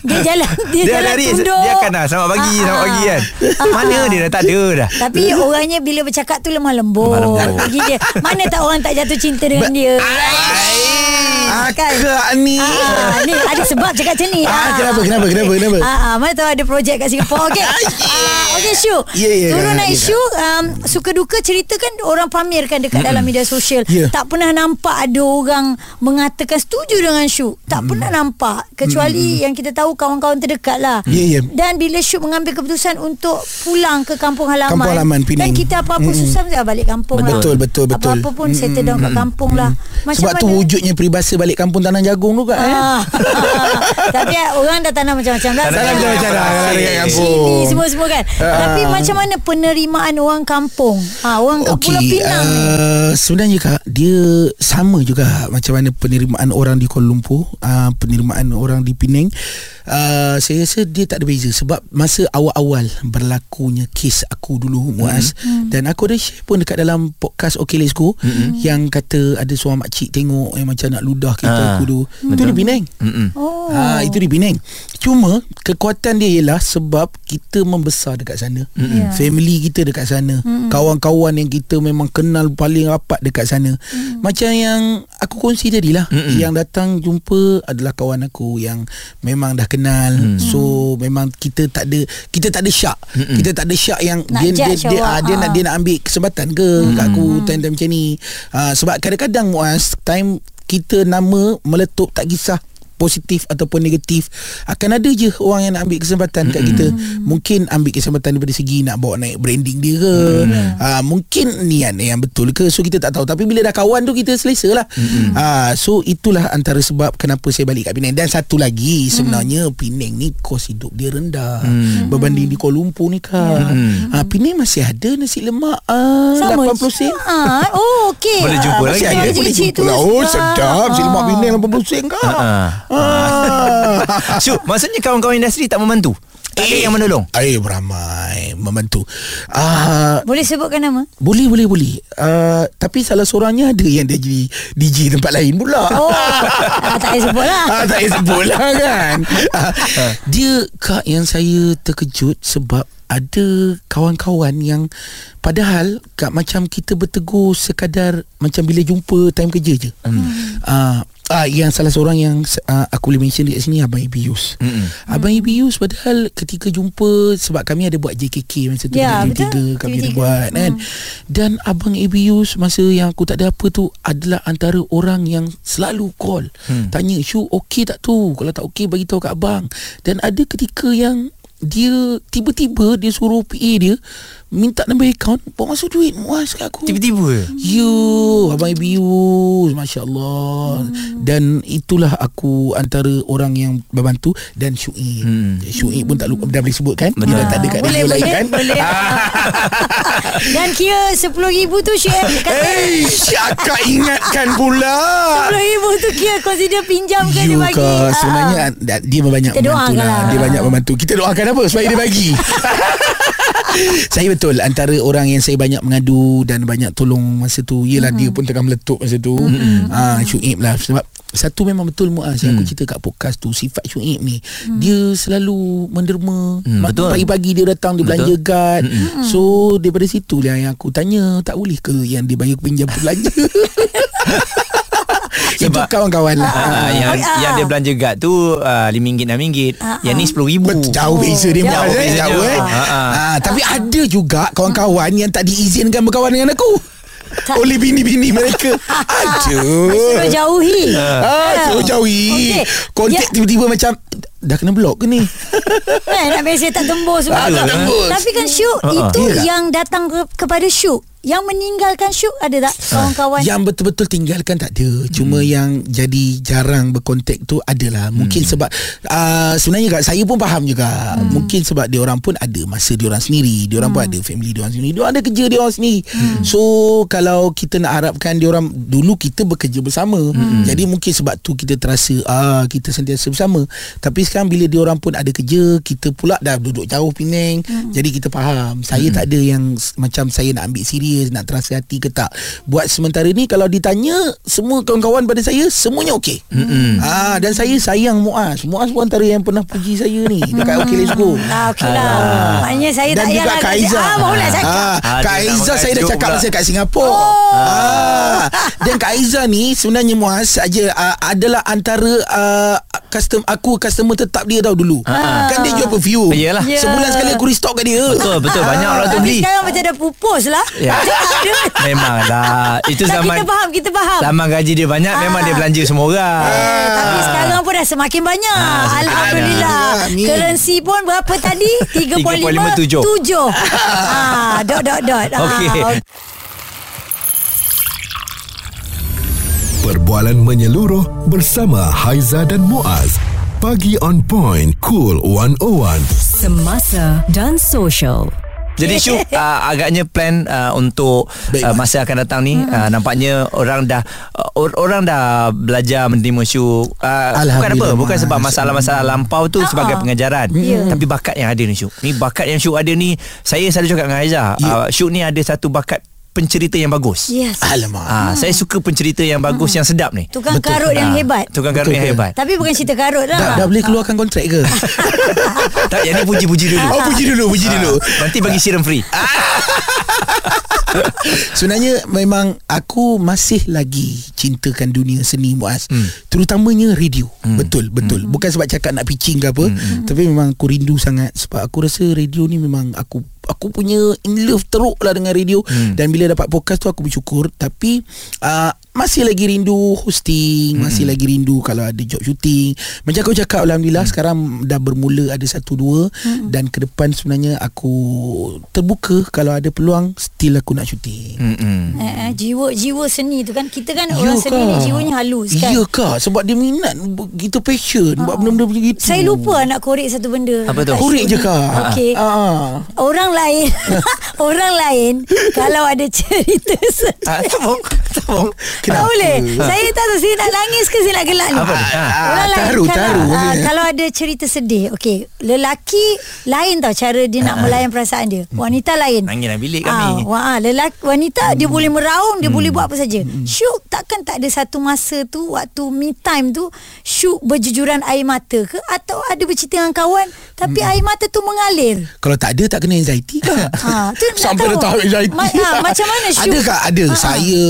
[SPEAKER 1] dia, jalan Dia,
[SPEAKER 2] Dia
[SPEAKER 1] jalan
[SPEAKER 2] hari
[SPEAKER 1] tunduk
[SPEAKER 2] Dia akan dah Selamat pagi
[SPEAKER 1] Ah,
[SPEAKER 2] Selamat pagi kan
[SPEAKER 1] Ah,
[SPEAKER 2] Mana dia dah tak ada dah
[SPEAKER 1] Tapi orangnya bila bercakap tu lemah lembut.
[SPEAKER 2] Lemah lembut.
[SPEAKER 1] Bagi dia. Mana tak orang tak jatuh cinta dengan dia. Kan?
[SPEAKER 4] Akak ni.
[SPEAKER 1] Ah, ni ada sebab cakap macam ni.
[SPEAKER 4] Ah, kenapa, kenapa, kenapa, kenapa?
[SPEAKER 1] Ah, ah, mana tahu ada projek kat Singapura. Okey. Ah, okey Syu.
[SPEAKER 4] Ya, ya,
[SPEAKER 1] Turun
[SPEAKER 4] ya,
[SPEAKER 1] naik
[SPEAKER 4] ya.
[SPEAKER 1] Syu, um, suka duka cerita kan orang pamerkan dekat dalam media sosial.
[SPEAKER 4] Ya.
[SPEAKER 1] Tak pernah nampak ada orang mengatakan setuju dengan Syu. Tak pernah nampak kecuali yang kita tahu kawan-kawan terdekat lah.
[SPEAKER 4] Ya, ya.
[SPEAKER 1] Dan bila Syu mengambil keputusan untuk pulang ke kampung halaman.
[SPEAKER 4] Kampung halaman, Penang.
[SPEAKER 1] Dan kita apa-apa susah mesti balik kampung lah.
[SPEAKER 4] Betul, betul, betul.
[SPEAKER 1] Apa-apa pun settle down kat kampung lah. Macam
[SPEAKER 4] Sebab tu
[SPEAKER 1] mana?
[SPEAKER 4] wujudnya peribahasa balik kampung tanah jagung tu kan. Eh?
[SPEAKER 1] Ah, Tapi orang dah tanam macam-macam dah.
[SPEAKER 2] Tanam
[SPEAKER 4] Salam macam-macam dah dekat kampung.
[SPEAKER 1] Sini semua-semua kan.
[SPEAKER 4] Ah.
[SPEAKER 1] Tapi macam mana penerimaan orang kampung? Ha, orang kat Pulau Pinang
[SPEAKER 4] uh, sebenarnya kak dia sama juga macam mana penerimaan orang di Kuala Lumpur, uh, penerimaan orang di Penang. Uh, saya rasa dia tak ada beza sebab masa awal-awal berlakunya kes aku dulu Muaz mm-hmm. dan aku ada share pun dekat dalam podcast Okay Let's Go mm-hmm. yang kata ada seorang makcik tengok yang macam nak ludah kereta
[SPEAKER 2] Ah,
[SPEAKER 4] aku tu. Itu di Penang.
[SPEAKER 2] Mm-mm.
[SPEAKER 1] Oh.
[SPEAKER 4] Ha, itu di Penang. Cuma kekuatan dia ialah sebab kita membesar dekat sana.
[SPEAKER 1] Ya.
[SPEAKER 4] Family kita dekat sana. Kawan-kawan yang kita memang kenal paling rapat dekat sana. Macam yang aku kongsi tadi lah.
[SPEAKER 2] Mm-mm.
[SPEAKER 4] Yang datang jumpa adalah kawan aku yang memang dah kenal. So memang kita tak ada kita tak ada syak. Kita tak ada syak yang
[SPEAKER 1] Nak
[SPEAKER 4] dia dia dia, ah, dia
[SPEAKER 1] ah.
[SPEAKER 4] nak dia nak ambil kesempatan ke kat aku time-time macam ni. Ah, sebab kadang-kadang Muaz time kita nama meletup tak kisah positif ataupun negatif akan ada je orang yang nak ambil kesempatan kat kita. Mungkin ambil kesempatan daripada segi nak bawa naik branding dia ke. Uh, mungkin niat yang betul ke. So kita tak tahu. Tapi bila dah kawan tu kita selesa lah. Uh, so itulah antara sebab kenapa saya balik kat Penang. Dan satu lagi sebenarnya Penang ni kos hidup dia rendah. Berbanding di Kuala Lumpur ni kan uh, Penang masih ada nasi lemak uh, 80 sen.
[SPEAKER 1] Ha, oh okey.
[SPEAKER 2] Boleh jumpa lagi.
[SPEAKER 4] Boleh, jumpa. lah. Oh sedap. Nasi lemak Penang 80 sen
[SPEAKER 2] Ah.
[SPEAKER 4] Ah.
[SPEAKER 2] Syuk Maksudnya kawan-kawan industri tak membantu? Tak ada yang menolong?
[SPEAKER 4] Eh beramai Membantu. Uh,
[SPEAKER 1] Boleh sebutkan nama?
[SPEAKER 4] Boleh boleh boleh. Uh, Tapi salah seorangnya ada yang dia jadi DJ tempat lain pula.
[SPEAKER 1] Oh, ah, tak payah sebut lah.
[SPEAKER 4] Ah, tak payah sebut lah kan. Ah, Dia Kak yang saya terkejut Sebab ada kawan-kawan yang Padahal Kak macam kita bertegur Sekadar Macam bila jumpa Time kerja je. Hmm. ah, ah, Yang salah seorang yang ah, Aku boleh mention dekat sini Abang Ibius hmm. Abang Ibius padahal Ketika jumpa Sebab kami ada buat JKK Masa tu
[SPEAKER 1] Ya,
[SPEAKER 4] TV3
[SPEAKER 1] betul.
[SPEAKER 4] Kami ada
[SPEAKER 1] TV3.
[SPEAKER 4] buat kan Dan Abang Ibius Masa yang aku tak ada apa tu Adalah antara orang yang Selalu call hmm. Tanya Syu okey tak tu Kalau tak okey bagi tahu kat abang Dan ada ketika yang dia tiba-tiba dia suruh PA dia minta nombor akaun bawa masuk duit. Muas kat aku.
[SPEAKER 2] Tiba-tiba
[SPEAKER 4] You Abang Ibius Masya Allah hmm. Dan itulah aku Antara orang yang Membantu Dan Syuib. Hmm. Syuib pun tak lupa Dah boleh sebut kan
[SPEAKER 2] Betul.
[SPEAKER 4] Dah tak ada kat
[SPEAKER 1] boleh,
[SPEAKER 4] radio lain
[SPEAKER 1] boleh,
[SPEAKER 4] kan?
[SPEAKER 1] boleh. Dan kira RM10,000 tu Syed kata
[SPEAKER 4] Eh Syakak ingatkan pula.
[SPEAKER 1] RM10,000 tu kira consider pinjam ke dia
[SPEAKER 4] You
[SPEAKER 1] bagi?
[SPEAKER 4] ke?
[SPEAKER 1] Ah.
[SPEAKER 4] Sebenarnya ah, Dia banyak
[SPEAKER 1] Kita
[SPEAKER 4] membantu
[SPEAKER 1] doakan
[SPEAKER 4] lah.
[SPEAKER 1] lah.
[SPEAKER 4] Dia banyak membantu. Kita doakan apa Supaya dia bagi Saya betul Antara orang yang saya banyak mengadu Dan banyak tolong Masa tu Yelah dia pun tengah meletup Masa tu. Ah, Syuib lah. Sebab satu memang betul Muaz Yang aku cerita kat podcast tu Sifat Syuib ni Dia selalu menderma.
[SPEAKER 2] Hmm, betul.
[SPEAKER 4] Pagi-pagi dia datang Dia
[SPEAKER 2] Betul.
[SPEAKER 4] belanja guard So daripada situ lah Yang aku tanya Tak boleh ke Yang dia bayar pinjam tu belanja Itu
[SPEAKER 2] Sebab-
[SPEAKER 4] kawan-kawan lah
[SPEAKER 2] Ah, yang
[SPEAKER 1] Ah.
[SPEAKER 2] yang dia belanja guard tu uh, RM5 RM6 yang ni RM10,000
[SPEAKER 4] Betul, jauh beza dia
[SPEAKER 1] jauh
[SPEAKER 4] eh?
[SPEAKER 2] bezanya.
[SPEAKER 4] Jauh eh
[SPEAKER 2] Ah, ah.
[SPEAKER 4] Ah, Tapi ada juga Kawan-kawan Yang tak diizinkan Berkawan dengan aku
[SPEAKER 1] Tak-
[SPEAKER 4] Oleh bini-bini mereka Ada
[SPEAKER 1] Suruh jauhi
[SPEAKER 4] Ah, suruh jauhi
[SPEAKER 1] Okey.
[SPEAKER 4] Kontak
[SPEAKER 1] Ya.
[SPEAKER 4] tiba-tiba macam Dah kena blok ke ni
[SPEAKER 1] Eh, nak biasa tak tembus
[SPEAKER 4] tak tembus.
[SPEAKER 1] Tapi kan Syuk
[SPEAKER 2] ah.
[SPEAKER 1] Itu
[SPEAKER 4] Ya.
[SPEAKER 1] yang datang ke, kepada Syuk Yang meninggalkan Syuk Ada tak? Kawan-kawan?
[SPEAKER 4] Yang betul-betul tinggalkan tak ada. Cuma yang jadi jarang berkontak tu adalah Mungkin sebab uh, Sebenarnya kat saya pun faham juga. Mungkin sebab dia orang pun ada masa dia orang sendiri. Dia orang pun ada family dia orang sendiri. Dia ada kerja dia orang sendiri. So kalau kita nak harapkan dia orang Dulu kita bekerja bersama. Jadi mungkin sebab tu kita terasa ah Kita sentiasa bersama. Tapi sekarang bila dia orang pun ada kerja Kita pula dah duduk jauh Penang. Jadi kita faham. Saya tak ada yang Macam saya nak ambil serius Nak terasa hati ke tak Buat sementara ni Kalau ditanya Semua kawan-kawan pada saya Semuanya okey ah, Dan saya sayang Muaz Muaz pun antara yang pernah puji saya ni Dekat OK Let's Go
[SPEAKER 1] Ah, okey lah. Maknanya saya
[SPEAKER 4] dan
[SPEAKER 1] tak
[SPEAKER 4] juga Kak Aiza
[SPEAKER 1] Ah, nak cakap.
[SPEAKER 4] ah,
[SPEAKER 2] Ah,
[SPEAKER 4] Kak Aiza saya dah cakap
[SPEAKER 2] pula.
[SPEAKER 4] masa kat Singapura
[SPEAKER 1] Oh.
[SPEAKER 4] ah. Dan Kak Aiza ni Sebenarnya Muaz aja uh, Adalah antara uh, custom Aku customer tetap dia tau dulu Kan dia jual perfume
[SPEAKER 2] Yelah.
[SPEAKER 1] Ya.
[SPEAKER 4] Sebulan sekali aku restock kat dia
[SPEAKER 2] Betul betul banyak orang tu beli.
[SPEAKER 1] sekarang macam dah pupus lah.
[SPEAKER 2] Ya.
[SPEAKER 1] Tak ada.
[SPEAKER 2] Memanglah Itu
[SPEAKER 1] Tak,
[SPEAKER 2] zaman
[SPEAKER 1] kita faham, kita faham.
[SPEAKER 2] Zaman gaji dia banyak Memang
[SPEAKER 1] Ah.
[SPEAKER 2] dia belanja semua orang
[SPEAKER 1] Eh, tapi sekarang pun dah semakin banyak.
[SPEAKER 2] Ah,
[SPEAKER 1] Alhamdulillah. Currency pun berapa tadi? 3.5
[SPEAKER 2] 3.57.
[SPEAKER 1] 7. ah, dot dot dot. Ah,
[SPEAKER 2] Okey.
[SPEAKER 3] Perbualan menyeluruh bersama Haiza dan Muaz. Pagi on point, cool 101.
[SPEAKER 5] Semasa dan social.
[SPEAKER 2] Jadi Syuk uh, agaknya plan uh, untuk
[SPEAKER 4] Baik,
[SPEAKER 2] uh, masa akan datang ni uh, nampaknya orang dah uh, or- orang dah belajar menerima Syuk. Uh, bukan apa, bukan sebab masalah-masalah lampau tu sebagai pengajaran.
[SPEAKER 1] Ya.
[SPEAKER 2] Tapi bakat yang ada ni Syuk. Ni bakat yang Syuk ada ni saya selalu cakap dengan Aiza,
[SPEAKER 4] Ya.
[SPEAKER 2] uh, Syuk ni ada satu bakat pencerita yang bagus.
[SPEAKER 1] Yes.
[SPEAKER 4] Alamak
[SPEAKER 2] Ah, saya suka pencerita yang bagus yang sedap ni.
[SPEAKER 1] Tukang
[SPEAKER 4] Betul.
[SPEAKER 1] karut yang
[SPEAKER 2] Ah,
[SPEAKER 1] hebat.
[SPEAKER 2] Tukang karut
[SPEAKER 4] Betul
[SPEAKER 2] yang
[SPEAKER 4] ke?
[SPEAKER 2] hebat.
[SPEAKER 1] Tapi bukan cerita karut lah.
[SPEAKER 4] dah, dah boleh keluarkan kontrak ke?
[SPEAKER 2] tak, yang ni puji-puji dulu.
[SPEAKER 4] Oh puji dulu Puji dulu
[SPEAKER 2] Ah, Nanti bagi siram free.
[SPEAKER 4] Sebenarnya memang aku masih lagi cintakan dunia seni Muaz. Hmm. Terutamanya radio. Hmm. Betul, betul. Hmm. Bukan sebab cakap nak pitching ke apa, hmm. tapi memang aku rindu sangat sebab aku rasa radio ni memang aku aku punya in love teruk lah dengan radio hmm. dan bila dapat podcast tu aku bersyukur. Tapi uh, masih lagi rindu hosting, hmm. masih lagi rindu kalau ada job shooting. Macam kau cakap alhamdulillah hmm. sekarang dah bermula ada satu dua hmm. dan ke depan sebenarnya aku terbuka kalau ada peluang still aku nak shooting. Hmm.
[SPEAKER 2] Mm-mm.
[SPEAKER 1] Eh, eh, jiwa jiwa seni tu kan kita kan
[SPEAKER 4] Ya
[SPEAKER 1] orang seni ni jiwanya halus kan.
[SPEAKER 4] Ya kak Sebab dia minat Kita passion Buat benda-benda macam gitu
[SPEAKER 1] Saya lupa nak korek satu benda.
[SPEAKER 2] Apa tu?
[SPEAKER 4] Korek je kak
[SPEAKER 1] Okey.
[SPEAKER 4] ah.
[SPEAKER 1] Orang lain Orang lain Kalau ada cerita sedih
[SPEAKER 2] Ah, tak apa.
[SPEAKER 1] Tak boleh. Saya tak tahu saya nak nangis ke saya nak gelak ni.
[SPEAKER 2] Apa? Ha.
[SPEAKER 1] Orang lain
[SPEAKER 4] taru,
[SPEAKER 1] kalau,
[SPEAKER 4] taru.
[SPEAKER 1] ah, kalau ada cerita sedih, okey, lelaki lain tau cara dia nak melayan perasaan dia. Wanita lain.
[SPEAKER 2] Nangis dalam bilik
[SPEAKER 1] Ah,
[SPEAKER 2] kami.
[SPEAKER 1] wah, lelaki wanita dia boleh meraung, dia boleh buat apa saja. Syuk takkan tak ada satu masa tu waktu me time tu Syuk berjujuran air mata ke atau ada bercerita dengan kawan tapi air mata tu mengalir.
[SPEAKER 4] Kalau tak ada tak kena anxiety kak
[SPEAKER 1] Ha,
[SPEAKER 4] Sampai
[SPEAKER 1] tahu.
[SPEAKER 4] dah tahap anxiety
[SPEAKER 1] Ma- ha, macam mana Syuk?
[SPEAKER 4] Ada kak ada
[SPEAKER 1] Ha, ha.
[SPEAKER 4] Saya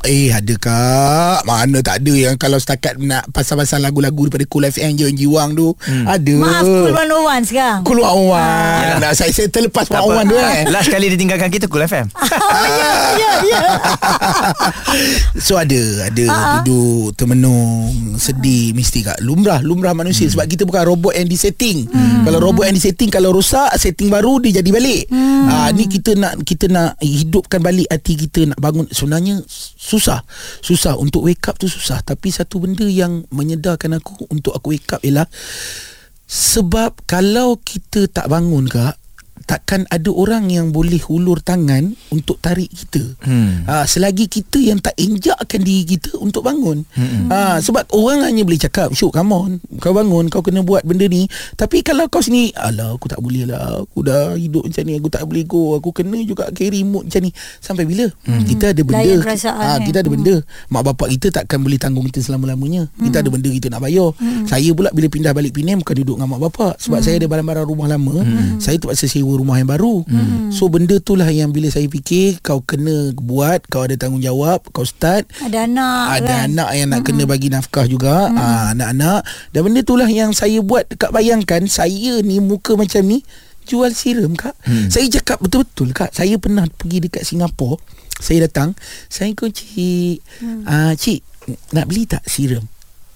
[SPEAKER 4] Eh ada kak. Mana tak ada Yang kalau setakat nak Pasal-pasal lagu-lagu Daripada Cool FM je Yang jiwang tu. Ada.
[SPEAKER 1] Maaf Cool 101 sekarang.
[SPEAKER 4] Cool Wan Nah, Saya, saya terlepas
[SPEAKER 2] Tak
[SPEAKER 4] Wan Wan tu eh.
[SPEAKER 2] Last kali dia tinggalkan kita Cool FM.
[SPEAKER 1] Ya ya ya.
[SPEAKER 4] So ada Ada
[SPEAKER 1] Ha-ha.
[SPEAKER 4] duduk Termenung Sedih Mesti kak. Lumrah Lumrah manusia. Sebab kita bukan robot yang disetting. Kalau robot yang disetting Kalau rosak Setting baru Dia jadi balik. Ah, Ni kita nak Kita nak hidupkan balik Hati kita nak bangun. Sebenarnya Susah. Susah. Untuk wake up tu susah. Tapi satu benda yang Menyedarkan aku Untuk aku wake up ialah Sebab Kalau kita tak bangun kak Takkan ada orang yang boleh hulur tangan untuk tarik kita.
[SPEAKER 2] Hmm.
[SPEAKER 4] Ha, selagi kita yang tak injakkan diri kita untuk bangun. Hmm. Ha, sebab orang hanya boleh cakap, Syuk, come on. Kau bangun, kau kena buat benda ni. Tapi kalau kau sini, alah aku tak boleh lah. Aku dah hidup macam ni, aku tak boleh go. Aku kena juga carry mood macam ni. Sampai bila? Hmm. Kita ada benda. Ha,
[SPEAKER 1] eh.
[SPEAKER 4] kita ada benda. Mak bapak kita takkan boleh tanggung kita selama-lamanya. Kita ada benda kita nak bayar. Saya pula bila pindah balik Penang bukan duduk dengan mak bapak. Sebab saya ada barang-barang rumah lama. Saya terpaksa sewa rumah yang baru. So benda tu lah yang bila saya fikir kau kena buat, kau ada tanggungjawab, kau start.
[SPEAKER 1] Ada anak
[SPEAKER 4] Ada
[SPEAKER 1] kan.
[SPEAKER 4] anak yang nak kena bagi nafkah juga. Ah, Anak-anak. Dan benda itulah yang saya buat Kak bayangkan Saya ni muka macam ni Jual siram kak. Hmm. Saya cakap betul-betul kak. Saya pernah pergi dekat Singapura Saya datang Saya ikut cik. Hmm. ah, Cik Nak beli tak siram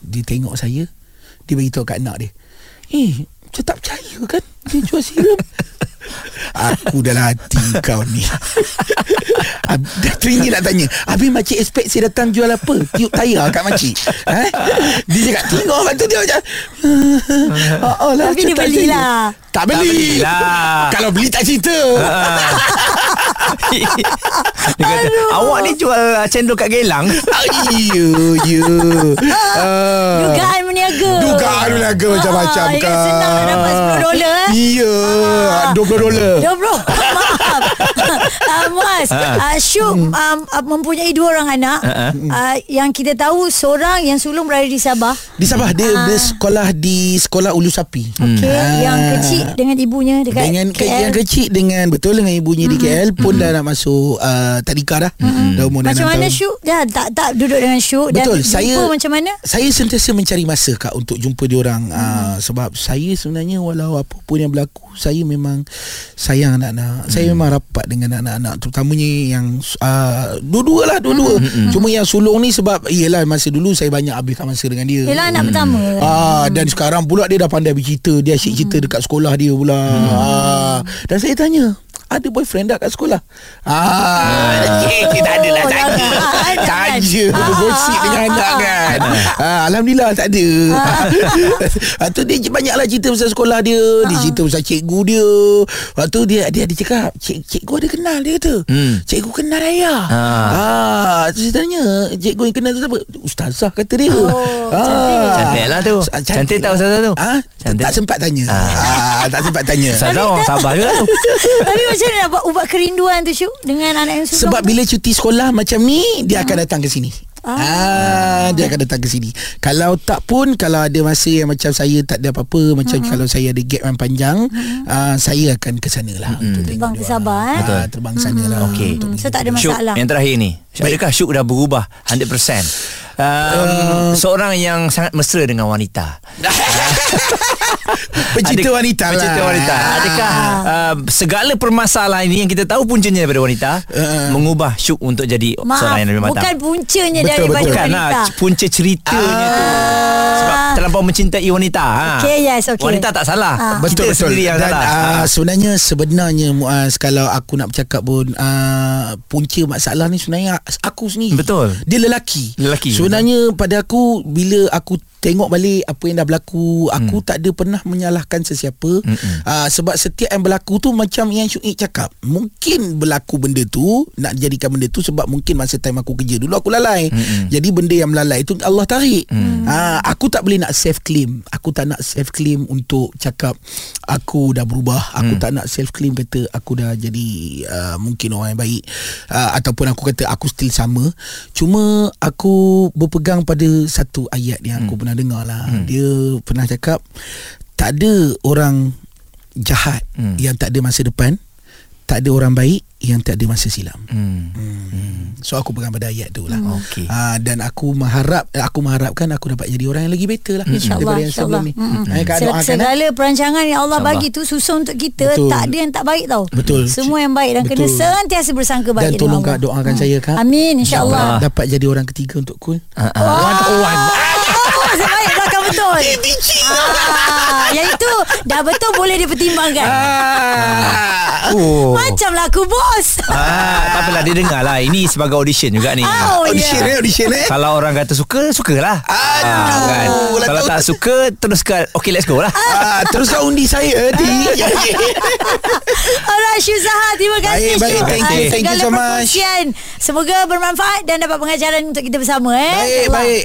[SPEAKER 4] Dia tengok saya. Dia beritahu kat anak dia. Eh saya tak percaya kan? Dia jual siram Aku dalam hati kau ni. Dah teringin nak tanya. Habis makcik expect saya datang jual apa? Tiup tayar kat makcik. Ha? Dia cakap tengok Lepas tu dia macam oh, oh lah,
[SPEAKER 1] Tapi dia
[SPEAKER 4] macam tak
[SPEAKER 1] belilah.
[SPEAKER 4] saya. Tak beli.
[SPEAKER 2] Belilah.
[SPEAKER 4] Kalau beli tak cerita
[SPEAKER 2] dia kata, awak ni jual uh, cendol kat Gelang.
[SPEAKER 4] ah, Ya Ya ah.
[SPEAKER 1] Dugaan meniaga.
[SPEAKER 4] Dugaan meniaga macam-macam
[SPEAKER 1] Ah,
[SPEAKER 4] kan
[SPEAKER 1] senang nak dapat 10 dolar eh.
[SPEAKER 4] Iya 20 dolar
[SPEAKER 1] Dah bro Maaf uh, Mas uh, Syuk
[SPEAKER 4] Hmm.
[SPEAKER 1] um, uh, Mempunyai dua orang anak uh, Yang kita tahu Seorang yang sulung berada di Sabah
[SPEAKER 4] Di Sabah dia, dia sekolah di sekolah Ulu Sapi.
[SPEAKER 1] Okay
[SPEAKER 4] Ah.
[SPEAKER 1] Yang kecil Dengan ibunya Dekat
[SPEAKER 4] dengan ke,
[SPEAKER 1] KL.
[SPEAKER 4] yang kecil dengan betul dengan ibunya di KL pun dah nak masuk uh, tadika dah. Dah umur dah
[SPEAKER 1] Macam mana
[SPEAKER 4] tahun.
[SPEAKER 1] Syuk Dah tak tak duduk dengan Syuk
[SPEAKER 4] Betul
[SPEAKER 1] Dan
[SPEAKER 4] saya
[SPEAKER 1] jumpa macam mana
[SPEAKER 4] Saya sentiasa mencari masa kak untuk jumpa dia orang hmm. uh, sebab saya sebenarnya walau apa pun yang berlaku saya memang sayang anak-anak. Hmm. Saya memang rapat dengan anak-anak terutamanya yang uh, dua-dua lah dua-dua. Hmm. Cuma yang sulung ni sebab iyalah masa dulu saya banyak habiskan masa dengan dia.
[SPEAKER 1] Yelah anak pertama
[SPEAKER 4] Ah dan sekarang pula dia dah pandai bercerita, dia asyik cerita dekat sekolah dia pula. Ah dan saya tanya, ada boyfriend tak kat sekolah? Ah, eh, tak ada lah
[SPEAKER 1] Oh,
[SPEAKER 4] tanya.
[SPEAKER 1] jangan, jangan.
[SPEAKER 4] Tanya Gosip dengan anak kan ah, Alhamdulillah tak ada Lepas tu dia banyaklah cerita pasal sekolah dia Dia cerita pasal cikgu dia Lepas tu dia dia, dia cakap Cik, Cikgu ada kenal dia kata
[SPEAKER 2] Hmm.
[SPEAKER 4] Cikgu kenal ayah
[SPEAKER 2] Ah.
[SPEAKER 4] ah. tu Saya tanya Cikgu yang kenal tu siapa Ustazah kata dia
[SPEAKER 1] Oh,
[SPEAKER 2] Cantik lah tu. Cantik tak ustazah tu?
[SPEAKER 4] Ah. Tak sempat tanya ah. Tak sempat tanya
[SPEAKER 2] Ustazah orang Sabah juga tu.
[SPEAKER 1] Macam mana nak buat ubat kerinduan tu Syuk? Dengan anak yang sulung
[SPEAKER 4] Sebab bila cuti sekolah macam ni Dia akan datang ke sini Ah. dia akan datang ke sini. Kalau tak pun kalau ada masa yang macam saya tak ada apa-apa, macam
[SPEAKER 1] Hmm.
[SPEAKER 4] kalau saya ada gap yang panjang, ah, saya akan ke sana lah untuk tengok
[SPEAKER 1] Terbang ke Sabah, eh?
[SPEAKER 4] Ah, terbang ke sana lah.
[SPEAKER 2] Okey.
[SPEAKER 4] untuk
[SPEAKER 1] Hmm, So tak ada
[SPEAKER 2] Syuk,
[SPEAKER 1] masalah
[SPEAKER 2] yang terakhir ni. Adakah Syuk dah berubah 100%? Um, seorang yang sangat mesra dengan wanita.
[SPEAKER 4] Pencinta
[SPEAKER 2] Adik-
[SPEAKER 4] wanita lah.
[SPEAKER 2] Pencinta wanita. Adakah uh, segala permasalahan ini yang kita tahu puncanya daripada wanita
[SPEAKER 4] Uh.
[SPEAKER 2] mengubah Syuk untuk jadi
[SPEAKER 1] Maaf
[SPEAKER 2] seorang yang lebih matang?
[SPEAKER 1] Bukan puncanya
[SPEAKER 4] Betul, betul.
[SPEAKER 2] Bukan
[SPEAKER 1] wanita
[SPEAKER 2] lah punca ceritanya tu Sebab terlampau mencintai wanita ha.
[SPEAKER 1] Okey, yes, okey.
[SPEAKER 2] Wanita tak salah
[SPEAKER 1] Ah.
[SPEAKER 4] Betul
[SPEAKER 2] Kita
[SPEAKER 4] betul.
[SPEAKER 2] sendiri yang
[SPEAKER 4] Dan
[SPEAKER 2] salah
[SPEAKER 4] uh, sebenarnya sebenarnya Muaz kalau aku nak bercakap pun uh, punca masalah ni sebenarnya aku sendiri.
[SPEAKER 2] Betul.
[SPEAKER 4] Dia lelaki.
[SPEAKER 2] Lelaki,
[SPEAKER 4] Sebenarnya pada aku bila aku tengok balik apa yang dah berlaku. Aku tak ada pernah menyalahkan sesiapa. Uh, sebab setiap yang berlaku tu macam yang Syuib cakap mungkin berlaku benda tu nak jadikan benda tu sebab mungkin masa time aku kerja dulu aku lalai.
[SPEAKER 2] Mm-mm.
[SPEAKER 4] jadi benda yang melalai itu Allah tarik. Uh, aku tak boleh nak self claim aku tak nak self claim untuk cakap aku dah berubah. Aku tak nak self claim kata aku dah jadi uh, mungkin orang yang baik. Uh, ataupun aku kata aku still sama. Cuma aku berpegang pada satu ayat yang aku pernah dengar lah dia pernah cakap tak ada orang jahat
[SPEAKER 2] Hmm.
[SPEAKER 4] yang tak ada masa depan tak ada orang baik yang tak ada masa silam
[SPEAKER 2] Hmm.
[SPEAKER 4] Hmm. So aku pegang pada ayat tu lah
[SPEAKER 2] Okey.
[SPEAKER 4] Ah, Dan aku mengharap Aku mengharapkan Aku dapat jadi orang yang lagi better lah
[SPEAKER 1] InsyaAllah
[SPEAKER 4] yang
[SPEAKER 1] InsyaAllah.
[SPEAKER 4] Eh, Kak
[SPEAKER 1] Se-
[SPEAKER 4] doakan eh.
[SPEAKER 1] Segala perancangan yang Allah bagi tu Susah untuk kita
[SPEAKER 4] Betul.
[SPEAKER 1] Tak ada yang tak baik tau
[SPEAKER 4] Betul.
[SPEAKER 1] Semua yang baik Dan kena
[SPEAKER 4] Betul.
[SPEAKER 1] sentiasa bersangka baik
[SPEAKER 4] Dan tolong. Kak doakan saya Kak
[SPEAKER 1] Amin InsyaAllah
[SPEAKER 4] Dapat jadi orang ketiga untuk Kul
[SPEAKER 2] ah.
[SPEAKER 4] One oh one
[SPEAKER 1] Oh, betul. Ah, yang itu dah betul boleh dipertimbangkan.
[SPEAKER 4] Ah.
[SPEAKER 2] Oh.
[SPEAKER 1] Macamlah aku bos.
[SPEAKER 2] Ah, tak apalah dia dengar lah. Ini sebagai audition juga ni.
[SPEAKER 1] Oh,
[SPEAKER 4] Audition
[SPEAKER 1] ya.
[SPEAKER 4] eh Audition eh
[SPEAKER 2] Kalau orang kata suka, sukalah.
[SPEAKER 4] Aduh,
[SPEAKER 2] Ah, kan?
[SPEAKER 4] lah
[SPEAKER 2] Kalau tak suka, teruskan. Okay, let's go lah.
[SPEAKER 4] Ah, teruskan undi saya di.
[SPEAKER 1] Alright Syuzaha Terima kasih
[SPEAKER 4] Baik, baik. Thank
[SPEAKER 1] Ah,
[SPEAKER 4] you, thank you so much.
[SPEAKER 1] Semoga bermanfaat Dan dapat pengajaran Untuk kita bersama eh
[SPEAKER 4] Baik, baik.